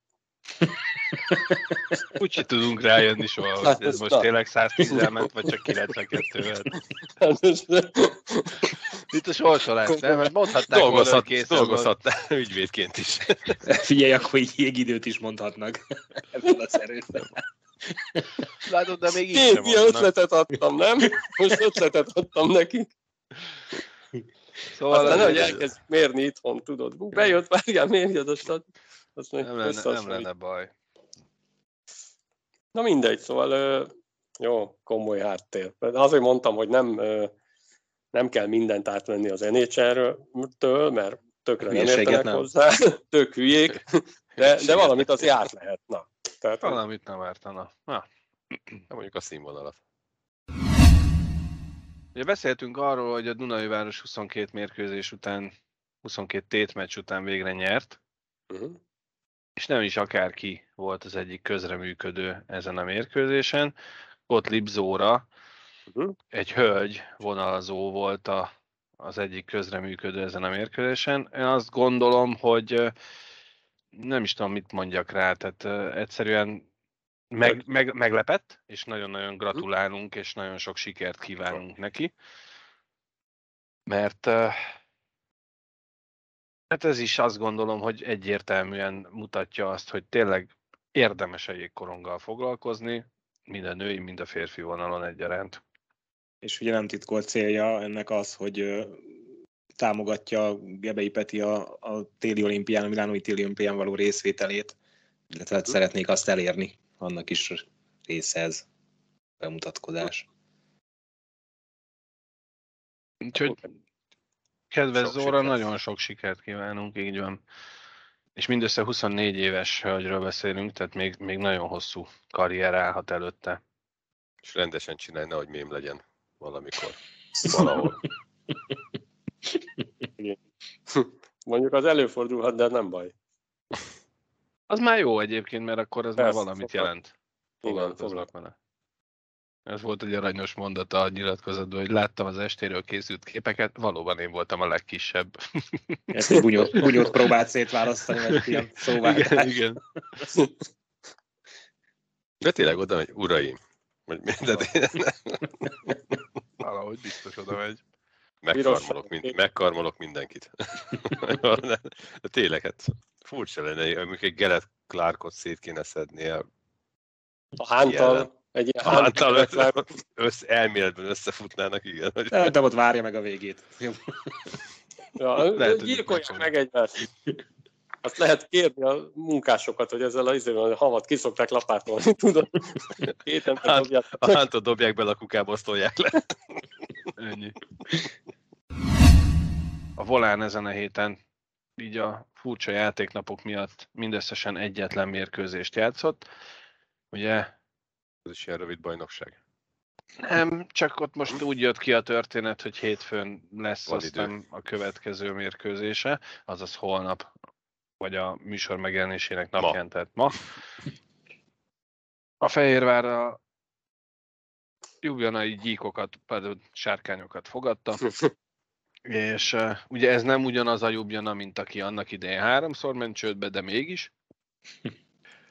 (laughs) Úgyse tudunk rájönni soha, hogy ez most tényleg 110 ment, vagy csak 92 hát Itt a sorsolás, nem? Mert mondhatnák Dolgozhat, készen Dolgozhattál (laughs) ügyvédként is. Figyelj, akkor így jégidőt is mondhatnak ebből a szerűen. Látod, de még így Két ilyen ötletet adtam, nem? Most ötletet adtam neki. Szóval Aztán, hogy elkezd mérni itthon, tudod. Bejött, várjál, mérjed a stat. Azt nem, lenne, nem lenne baj. Na mindegy, szóval jó, komoly háttér. Azért mondtam, hogy nem, nem kell mindent átvenni az NHL-től, mert tökre nem értenek nem. hozzá, (laughs) tök hülyék, de, de valamit azért át lehet. Na, tehát, valamit nem ártana. Na, mondjuk a színvonalat. Ugye beszéltünk arról, hogy a Dunai Város 22 mérkőzés után, 22 tétmeccs után végre nyert, uh-huh. És nem is akárki volt az egyik közreműködő ezen a mérkőzésen. Ott Libzóra uh-huh. egy hölgy vonalzó volt a, az egyik közreműködő ezen a mérkőzésen. Én azt gondolom, hogy nem is tudom, mit mondjak rá, tehát egyszerűen meg, meg, meglepett, és nagyon-nagyon mhm. gratulálunk, és nagyon sok sikert kívánunk neki. Mert hát ez is azt gondolom, hogy egyértelműen mutatja azt, hogy tényleg érdemes a jégkoronggal foglalkozni, mind a női, mind a férfi vonalon egyaránt. És ugye nem titkolt célja ennek az, hogy támogatja Gebei Peti a, a téli olimpián, a Milánói téli olimpián való részvételét, illetve hát szeretnék azt elérni annak is része ez bemutatkozás. Úgyhogy kedves sok Zóra, sikert. nagyon sok sikert kívánunk, így van. És mindössze 24 éves hölgyről beszélünk, tehát még, még nagyon hosszú karrier állhat előtte. És rendesen csinálj, nehogy mém legyen valamikor. Valahol. (laughs) Mondjuk az előfordulhat, de nem baj. Az már jó egyébként, mert akkor ez Persze, már valamit fogad. jelent. Foglalkoznak vele. Ez volt egy aranyos mondata a nyilatkozatban, hogy láttam az estéről készült képeket, valóban én voltam a legkisebb. Ezt egy bunyót, bunyót próbált szétválasztani, vagy ilyen (laughs) szóváltás. Igen, igen. De tényleg oda megy, uraim. Vagy mindent Valahogy biztos oda megy. Megkarmolok, mind, megkarmolok mindenkit. (laughs) De tényleg, hát furcsa lenne, amikor egy Gelet Clarkot szét kéne szednie. A hántal, egy ilyen hántal össze, össze, elméletben összefutnának, igen. De, de ott várja meg a végét. ja, lehet, gyilkolják meg egymást. Azt lehet kérni a munkásokat, hogy ezzel a, izével, a havat kiszokták lapátolni, tudod? Héten hát, dobják. A hántot dobják bele, a kukába osztolják le. Ennyi. A volán ezen a héten így a furcsa játéknapok miatt mindösszesen egyetlen mérkőzést játszott. Ugye? Ez is ilyen rövid bajnokság. Nem, csak ott most úgy jött ki a történet, hogy hétfőn lesz Van aztán idő. a következő mérkőzése, azaz holnap, vagy a műsor megjelenésének napján, ma. tehát ma. A Fehérvár a Jubjanai gyíkokat, pardon, sárkányokat fogadta, és uh, ugye ez nem ugyanaz a Jubjana, mint aki annak idején háromszor ment csődbe, de mégis.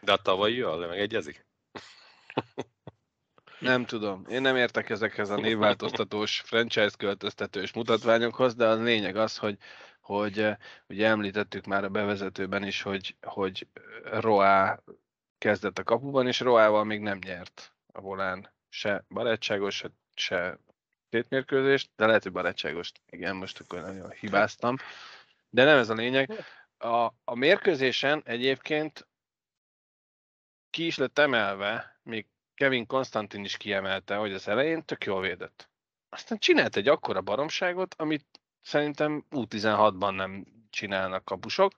De a tavalyi jól megegyezik? Nem tudom. Én nem értek ezekhez a névváltoztatós, franchise költöztetős mutatványokhoz, de a lényeg az, hogy, hogy ugye említettük már a bevezetőben is, hogy, hogy Roá kezdett a kapuban, és Roával még nem nyert a volán se barátságos, se, se tétmérkőzést, de lehet, hogy barátságos. Igen, most akkor nagyon hibáztam. De nem ez a lényeg. A, a mérkőzésen egyébként ki is lett emelve, még Kevin Konstantin is kiemelte, hogy az elején tök jól védett. Aztán csinált egy akkora baromságot, amit szerintem U16-ban nem csinálnak kapusok.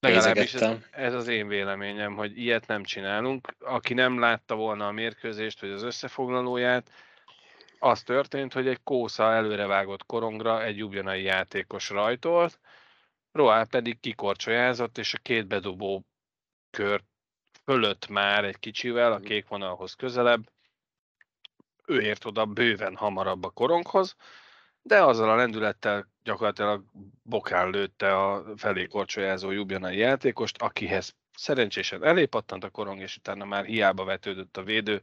Legalábbis ez, ez az én véleményem, hogy ilyet nem csinálunk. Aki nem látta volna a mérkőzést, vagy az összefoglalóját, az történt, hogy egy kósza előrevágott korongra egy jubjanai játékos rajtolt, Roá pedig kikorcsolyázott, és a két bedobó kör fölött már egy kicsivel, a kék vonalhoz közelebb, ő ért oda bőven hamarabb a koronghoz, de azzal a lendülettel gyakorlatilag bokán lőtte a felé korcsolyázó Jubjanai játékost, akihez szerencsésen elépattant a korong, és utána már hiába vetődött a védő,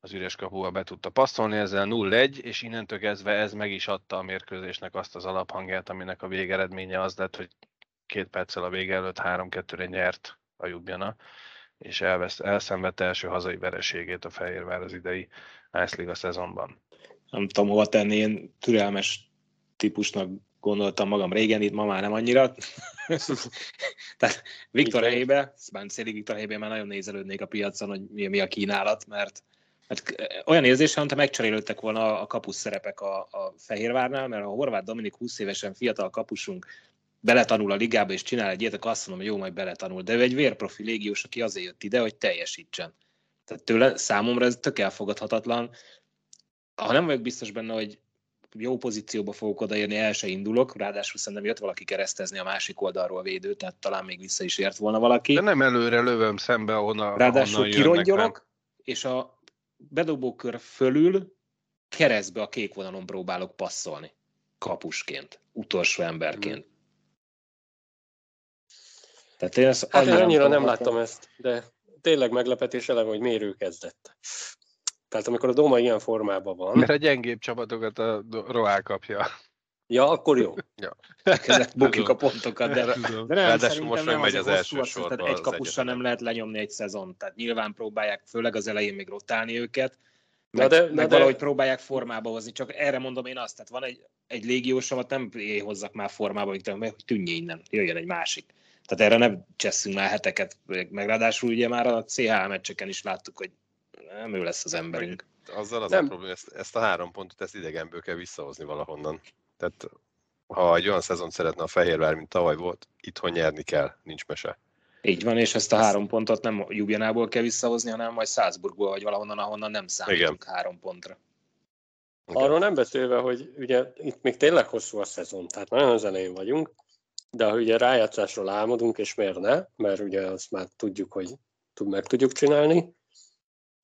az üres kapuba be tudta passzolni, ezzel 0-1, és innentől kezdve ez meg is adta a mérkőzésnek azt az alaphangját, aminek a végeredménye az lett, hogy két perccel a vége előtt 3-2-re nyert a Jubjana, és elvesz, elszenvedte első hazai vereségét a Fehérvár az idei Ice Liga szezonban. Nem tudom hova tenni, én türelmes típusnak gondoltam magam régen, itt ma már nem annyira. (laughs) Tehát Viktor helyébe, Széli Viktor helyébe már nagyon nézelődnék a piacon, hogy mi, mi a kínálat, mert mert olyan érzésem, mintha megcserélődtek volna a kapus szerepek a, a Fehérvárnál, mert a Horváth Dominik 20 évesen fiatal kapusunk beletanul a ligába és csinál egy ilyet, akkor azt mondom, hogy jó, majd beletanul. De ő egy vérprofi légiós, aki azért jött ide, hogy teljesítsen. Tehát tőle számomra ez tök elfogadhatatlan. Ha nem vagyok biztos benne, hogy jó pozícióba fogok odaérni, el se indulok, ráadásul szerintem jött valaki keresztezni a másik oldalról védő, tehát talán még vissza is ért volna valaki. De nem előre lövöm szembe, ahonnan Ráadásul kirongyolok, és a bedobókör fölül keresztbe a kék vonalon próbálok passzolni kapusként, utolsó emberként. Tehát én ezt hát én annyira nem láttam ezt, de tényleg meglepetés eleve, hogy mérő kezdett. Tehát amikor a Doma ilyen formában van... Mert a gyengébb csapatokat a Roá kapja. Ja, akkor jó. (laughs) ja. Ezek bukjuk a pontokat, de, de nem, Ráadásul most nem megy az első sorba. Tehát egy kapussal nem lehet lenyomni egy szezon. Tehát nyilván próbálják, főleg az elején még rotálni őket, meg, de, meg de, valahogy próbálják formába hozni. Csak erre mondom én azt, tehát van egy, egy légiósomat, nem hozzak már formába, hogy tűnj innen, jöjjön egy másik. Tehát erre nem cseszünk már heteket, meg ráadásul ugye már a CH meccseken is láttuk, hogy nem ő lesz az emberünk. Azzal az nem. a probléma, ezt, ezt a három pontot, ezt idegenből kell visszahozni valahonnan. Tehát ha egy olyan szezon szeretne a Fehérvár, mint tavaly volt, itthon nyerni kell, nincs mese. Így van, és ezt a három pontot nem Jubjanából kell visszahozni, hanem majd Salzburgból, vagy valahonnan, ahonnan nem számítunk Igen. három pontra. Igen. Arról nem beszélve, hogy ugye itt még tényleg hosszú a szezon, tehát nagyon az elején vagyunk, de ha ugye rájátszásról álmodunk, és miért ne, mert ugye azt már tudjuk, hogy meg tudjuk csinálni,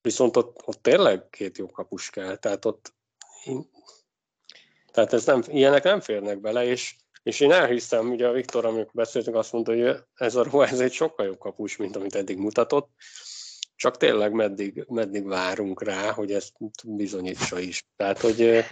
viszont ott, ott tényleg két jó kapus kell, tehát ott tehát ez nem, ilyenek nem férnek bele, és, és én elhiszem, ugye a Viktor, amikor beszéltünk, azt mondta, hogy ez a Roa, ez egy sokkal jobb kapus, mint amit eddig mutatott, csak tényleg meddig, meddig várunk rá, hogy ezt bizonyítsa is. Tehát, hogy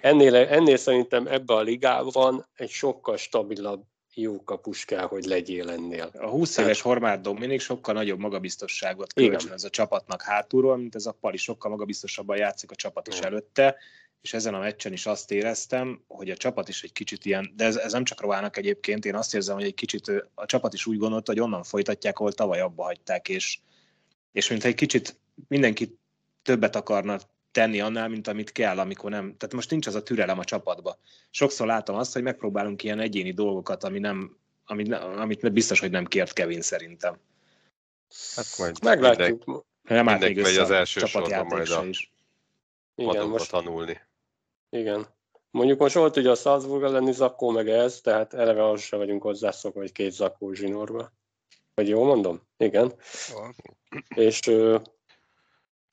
ennél, ennél szerintem ebbe a ligában egy sokkal stabilabb jó kapus kell, hogy legyél ennél. A 20 éves Hormáth Dominik sokkal nagyobb magabiztosságot kölcsönöz a csapatnak hátulról, mint ez a Pali sokkal magabiztosabban játszik a csapat is előtte, és ezen a meccsen is azt éreztem, hogy a csapat is egy kicsit ilyen, de ez, ez nem csak Rovának egyébként, én azt érzem, hogy egy kicsit a csapat is úgy gondolta, hogy onnan folytatják, ahol tavaly abba hagyták, és, és mint egy kicsit mindenki többet akarna tenni annál, mint amit kell, amikor nem. Tehát most nincs az a türelem a csapatba. Sokszor látom azt, hogy megpróbálunk ilyen egyéni dolgokat, ami nem, amit, amit biztos, hogy nem kért Kevin szerintem. Hát majd meglátjuk. Nem mindenki megy az első sorban majd a is. Igen, most, tanulni. Igen. Mondjuk most volt ugye a Salzburg lenni zakkó meg ez, tehát eleve az se vagyunk hozzászokva, hogy két zakkó zsinórba. Vagy jól mondom? Igen. És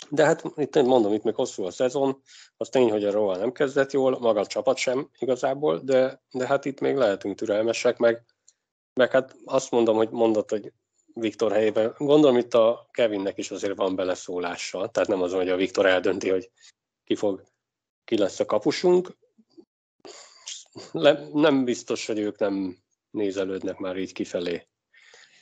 de hát itt mondom, itt még hosszú a szezon, az tény, hogy a Roa nem kezdett jól, maga a csapat sem igazából, de, de hát itt még lehetünk türelmesek, meg, meg hát azt mondom, hogy mondott, hogy Viktor helyében. Gondolom itt a Kevinnek is azért van beleszólása, tehát nem azon, hogy a Viktor eldönti, hogy ki fog, ki lesz a kapusunk. Le, nem biztos, hogy ők nem nézelődnek már így kifelé.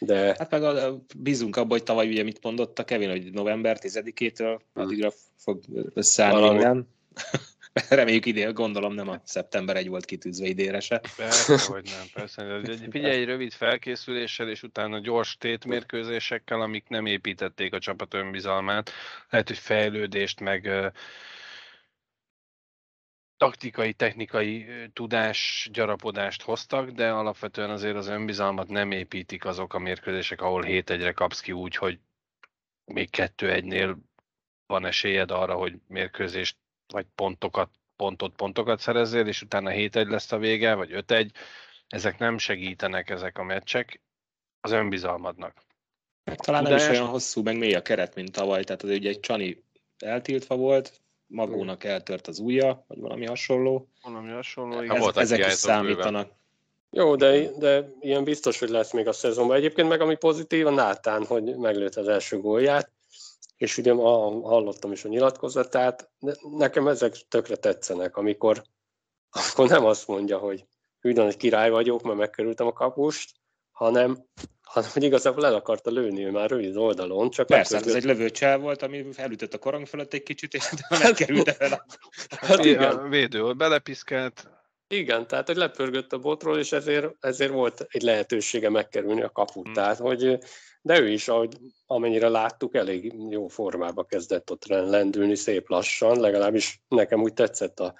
De... Hát meg a, bízunk abban, hogy tavaly ugye mit mondott a Kevin, hogy november 10-től hmm. addigra fog összeállni minden. (laughs) Reméljük idén, gondolom nem a szeptember egy volt kitűzve idére se. Persze, hogy nem, persze. Figyelj, egy rövid felkészüléssel és utána gyors tétmérkőzésekkel, amik nem építették a csapat önbizalmát. Lehet, hogy fejlődést, meg taktikai, technikai tudás, gyarapodást hoztak, de alapvetően azért az önbizalmat nem építik azok a mérkőzések, ahol 7-1-re kapsz ki úgy, hogy még 2-1-nél van esélyed arra, hogy mérkőzést vagy pontokat, pontot, pontokat szerezzél, és utána 7-1 lesz a vége, vagy 5-1. Ezek nem segítenek ezek a meccsek az önbizalmadnak. Talán Tudás... nem is olyan hosszú, meg mély a keret, mint tavaly, tehát az ugye egy Csani eltiltva volt, magónak eltört az ujja, vagy valami hasonló. Valami hasonló, igen. Ez, ezek is számítanak. Bőven. Jó, de, de ilyen biztos, hogy lesz még a szezonban. Egyébként meg ami pozitív, a Nátán, hogy meglőtt az első gólját, és ugye hallottam is a nyilatkozatát, de nekem ezek tökre tetszenek, amikor, amikor nem azt mondja, hogy hűdön, hogy király vagyok, mert megkerültem a kapust, hanem hanem hogy igazából el akarta lőni ő már rövid oldalon. Csak Persze, hát ez egy lövőcsel volt, ami felütött a korong fölött egy kicsit, és megkerült fel. Hát igen. A védő belepiszkált, Igen, tehát hogy lepörgött a botról, és ezért, ezért volt egy lehetősége megkerülni a kaput. Hmm. Tehát, hogy, de ő is, ahogy, amennyire láttuk, elég jó formába kezdett ott lendülni szép lassan, legalábbis nekem úgy tetszett a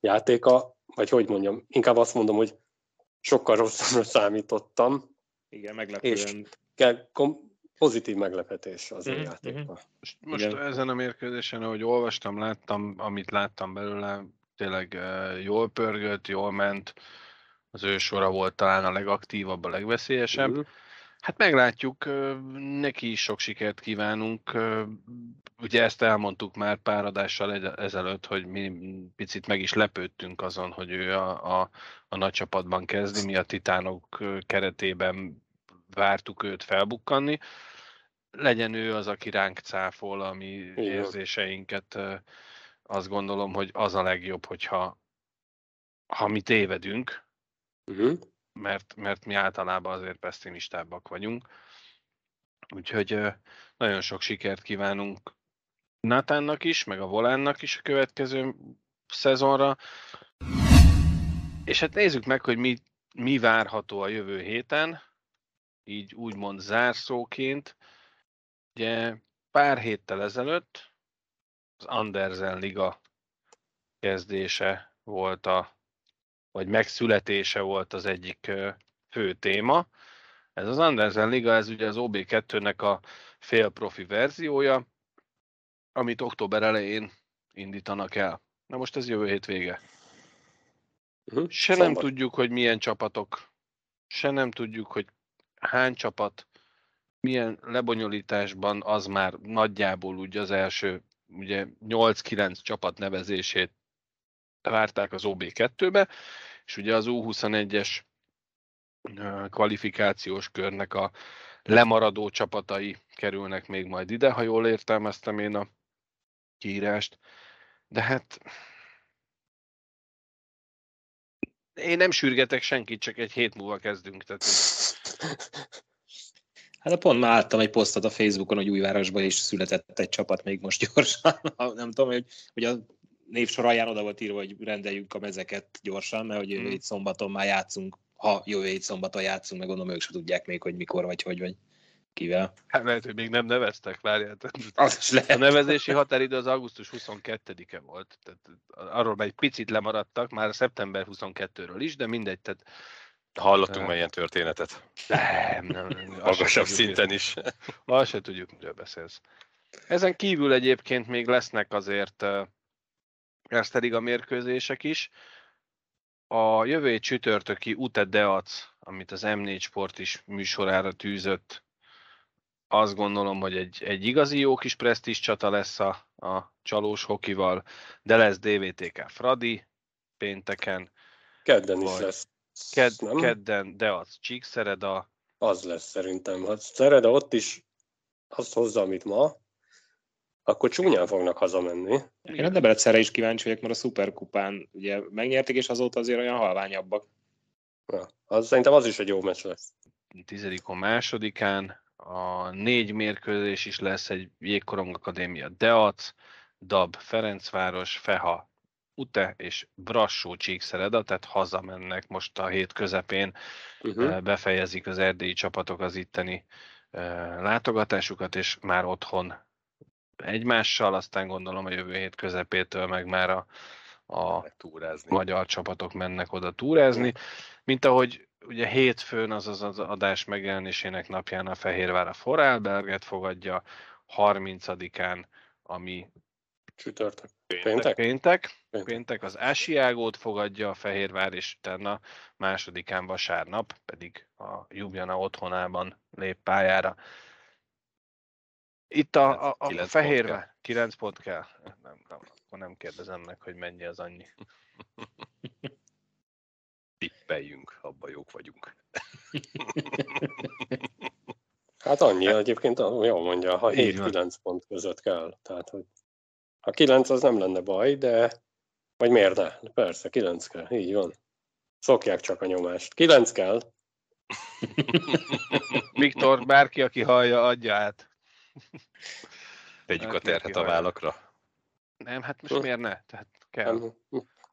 játéka, vagy hogy mondjam, inkább azt mondom, hogy sokkal rosszabbra számítottam. Igen, meglepően. És kell, kom- pozitív meglepetés az mm-hmm. játékban. Most, most ezen a mérkőzésen, ahogy olvastam, láttam, amit láttam belőle, tényleg jól pörgött, jól ment, az ő sora volt talán a legaktívabb, a legveszélyesebb. Mm-hmm. Hát meglátjuk, neki is sok sikert kívánunk. Ugye ezt elmondtuk már pár adással ezelőtt, hogy mi picit meg is lepődtünk azon, hogy ő a, a, a nagy csapatban kezdi, mi a Titánok keretében vártuk őt felbukkanni. Legyen ő az, aki ránk cáfol a mi Igen. érzéseinket. Azt gondolom, hogy az a legjobb, hogyha ha mi tévedünk, uh-huh mert, mert mi általában azért pessimistábbak vagyunk. Úgyhogy nagyon sok sikert kívánunk Natánnak is, meg a Volánnak is a következő szezonra. És hát nézzük meg, hogy mi, mi várható a jövő héten, így úgymond zárszóként. Ugye pár héttel ezelőtt az Andersen Liga kezdése volt a vagy megszületése volt az egyik fő téma. Ez az Andersen Liga, ez ugye az OB2-nek a félprofi verziója, amit október elején indítanak el. Na most ez jövő hét vége. Uh-huh. Se Szombat. nem tudjuk, hogy milyen csapatok, se nem tudjuk, hogy hány csapat, milyen lebonyolításban az már nagyjából ugye az első ugye 8-9 csapat nevezését várták az OB2-be, és ugye az U21-es kvalifikációs körnek a lemaradó csapatai kerülnek még majd ide, ha jól értelmeztem én a kiírást. De hát én nem sürgetek senkit, csak egy hét múlva kezdünk. Tehát Hát pont már láttam egy posztot a Facebookon, hogy Újvárosban is született egy csapat még most gyorsan. (laughs) Nem tudom, hogy, hogy a névsor alján oda volt írva, hogy rendeljük a mezeket gyorsan, mert hogy jövő hmm. szombaton már játszunk, ha jövő hét szombaton játszunk, meg gondolom ők sem tudják még, hogy mikor vagy hogy vagy kivel. Hát lehet, hogy még nem neveztek, várjál. Az is lehet. A nevezési határidő az augusztus 22-e volt, tehát arról már egy picit lemaradtak, már szeptember 22-ről is, de mindegy, tehát Hallottunk már ilyen történetet. Nem, nem. nem Magasabb szinten is. Azt se tudjuk, miről beszélsz. Ezen kívül egyébként még lesznek azért pedig a mérkőzések is. A jövő egy csütörtöki Ute Deac, amit az M4 Sport is műsorára tűzött, azt gondolom, hogy egy, egy igazi jó kis presztis csata lesz a, a csalós hokival, de lesz DVTK Fradi pénteken. Kedden is lesz. Ked, nem? kedden Deac Csíkszereda. Az lesz szerintem. Hát Szereda ott is azt hozza, amit ma, akkor csúnyán fognak hazamenni. Én a Debrecenre is kíváncsi vagyok, mert a szuperkupán ugye megnyerték, és azóta azért olyan halványabbak. Ja, az, szerintem az is egy jó meccs lesz. Tizedikon másodikán a négy mérkőzés is lesz egy Jégkorong Akadémia Deac, Dab Ferencváros, Feha Ute és Brassó Csíkszereda, tehát hazamennek most a hét közepén, uh-huh. befejezik az erdélyi csapatok az itteni látogatásukat, és már otthon egymással, aztán gondolom a jövő hét közepétől meg már a, a magyar csapatok mennek oda túrázni, mint ahogy ugye hétfőn az az, adás megjelenésének napján a Fehérvár a Forálberget fogadja, 30-án, ami csütörtök. Péntek? Péntek. Péntek az Ásiágót fogadja a Fehérvár, és utána másodikán vasárnap pedig a Jubjana otthonában lép pályára. Itt a, a, a fehérve 9 pont kell. Nem, nem, akkor nem kérdezem meg, hogy mennyi az annyi. (laughs) Tippeljünk, abba jók vagyunk. (laughs) hát annyi egyébként, jól mondja, ha 7-9 pont között kell. Tehát, hogy ha 9 az nem lenne baj, de vagy miért ne? Persze, 9 kell, így van. Szokják csak a nyomást. 9 kell. (laughs) Viktor, bárki, aki hallja, adja át. Tegyük a terhet a vállakra. Nem, hát most miért ne? Tehát kell.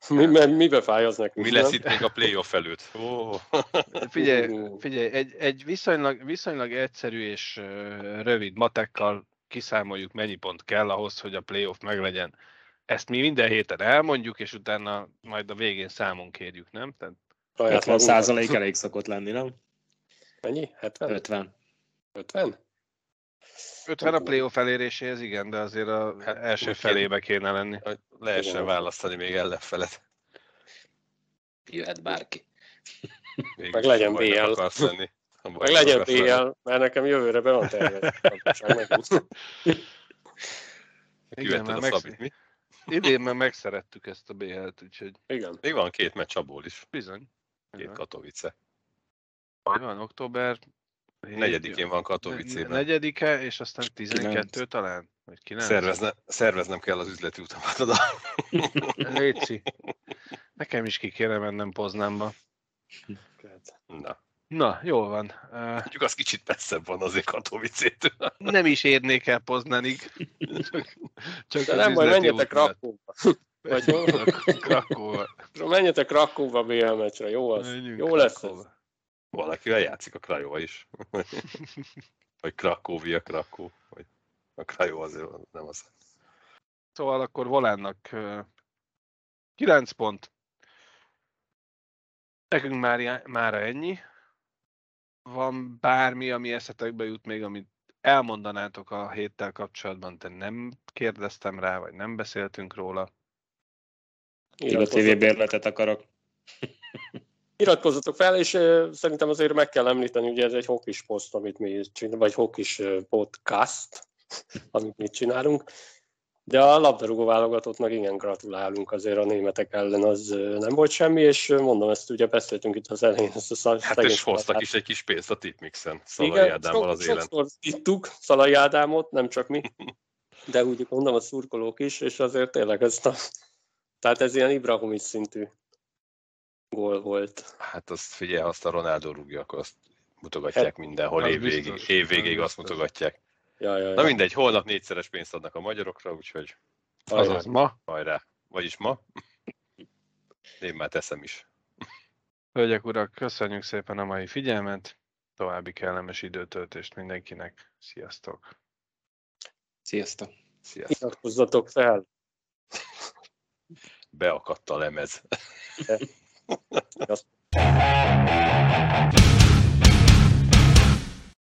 Mi, mibe fáj az nekünk? Mi lesz itt még a playoff előtt? Oh. (laughs) Figyelj, figyelj egy, egy viszonylag, viszonylag egyszerű és rövid matekkal kiszámoljuk, mennyi pont kell ahhoz, hogy a playoff meglegyen. Ezt mi minden héten elmondjuk, és utána majd a végén számon kérjük, nem? Tehát 50 százalék elég szokott lenni, nem? Mennyi? 70? 50. 50? 50 a playoff eléréséhez, igen, de azért a hát, első felébe kéne lenni. Hogy lehessen igen. választani még ellenfelet. Jöhet bárki. Végül Meg legyen BL. Meg legyen BL, mert nekem jövőre be van terve. (laughs) Igen, már megsz... mi? Idén már megszerettük ezt a BL-t, úgyhogy... Igen. Még van két meccs abból is. Bizony. Két Katowice. Van október Negyedikén van Katowice-ben. Negyedike, és aztán 12 talán? Vagy 9? Szervezne, szerveznem kell az üzleti utamat oda. (laughs) Léci. Nekem is ki kéne mennem Poznámba. Na. Na, jól van. Mondjuk az kicsit messzebb van azért Katowice-től. Nem is érnék el Poznanig. Csak, csak De nem, majd menjetek Krakóba. Vagy Krakóba. Menjetek Krakóba BL meccsre, jó az. Menjünk jó lesz ez. Valakivel játszik a Krajova is. (laughs) vagy Krakóvia, Krakó. Vagy a Krajó azért nem az. Szóval akkor Volánnak 9 pont. Nekünk már, már ennyi. Van bármi, ami eszetekbe jut még, amit elmondanátok a héttel kapcsolatban, te nem kérdeztem rá, vagy nem beszéltünk róla? Én a TV bérletet akarok. (laughs) Iratkozzatok fel, és szerintem azért meg kell említeni, ugye ez egy hokis poszt, amit mi csinálunk, vagy hokis podcast, (laughs) amit mi csinálunk. De a labdarúgó válogatottnak igen gratulálunk azért a németek ellen, az nem volt semmi, és mondom, ezt ugye beszéltünk itt az elején. Ezt a szal- hát és hoztak is egy kis pénzt a Tipmixen, Szalai igen, Ádámmal az élen. Sokszor ittuk Szalai Ádámot, nem csak mi, de úgy mondom a szurkolók is, és azért tényleg ezt a... Tehát ez ilyen Ibrahimovic szintű gól volt. Hát azt figyelj, azt a Ronaldo rúgja, akkor azt mutogatják hát, mindenhol, évvégig, évvégig azt mutogatják. Ja, ja, ja. Na mindegy, holnap négyszeres pénzt adnak a magyarokra, úgyhogy... Azaz ma. Hajrá. Vagyis ma. Én már teszem is. Hölgyek, urak, köszönjük szépen a mai figyelmet. További kellemes időtöltést mindenkinek. Sziasztok! Sziasztok! Sziasztok! Iratkozzatok fel! Beakadt a lemez. Merci.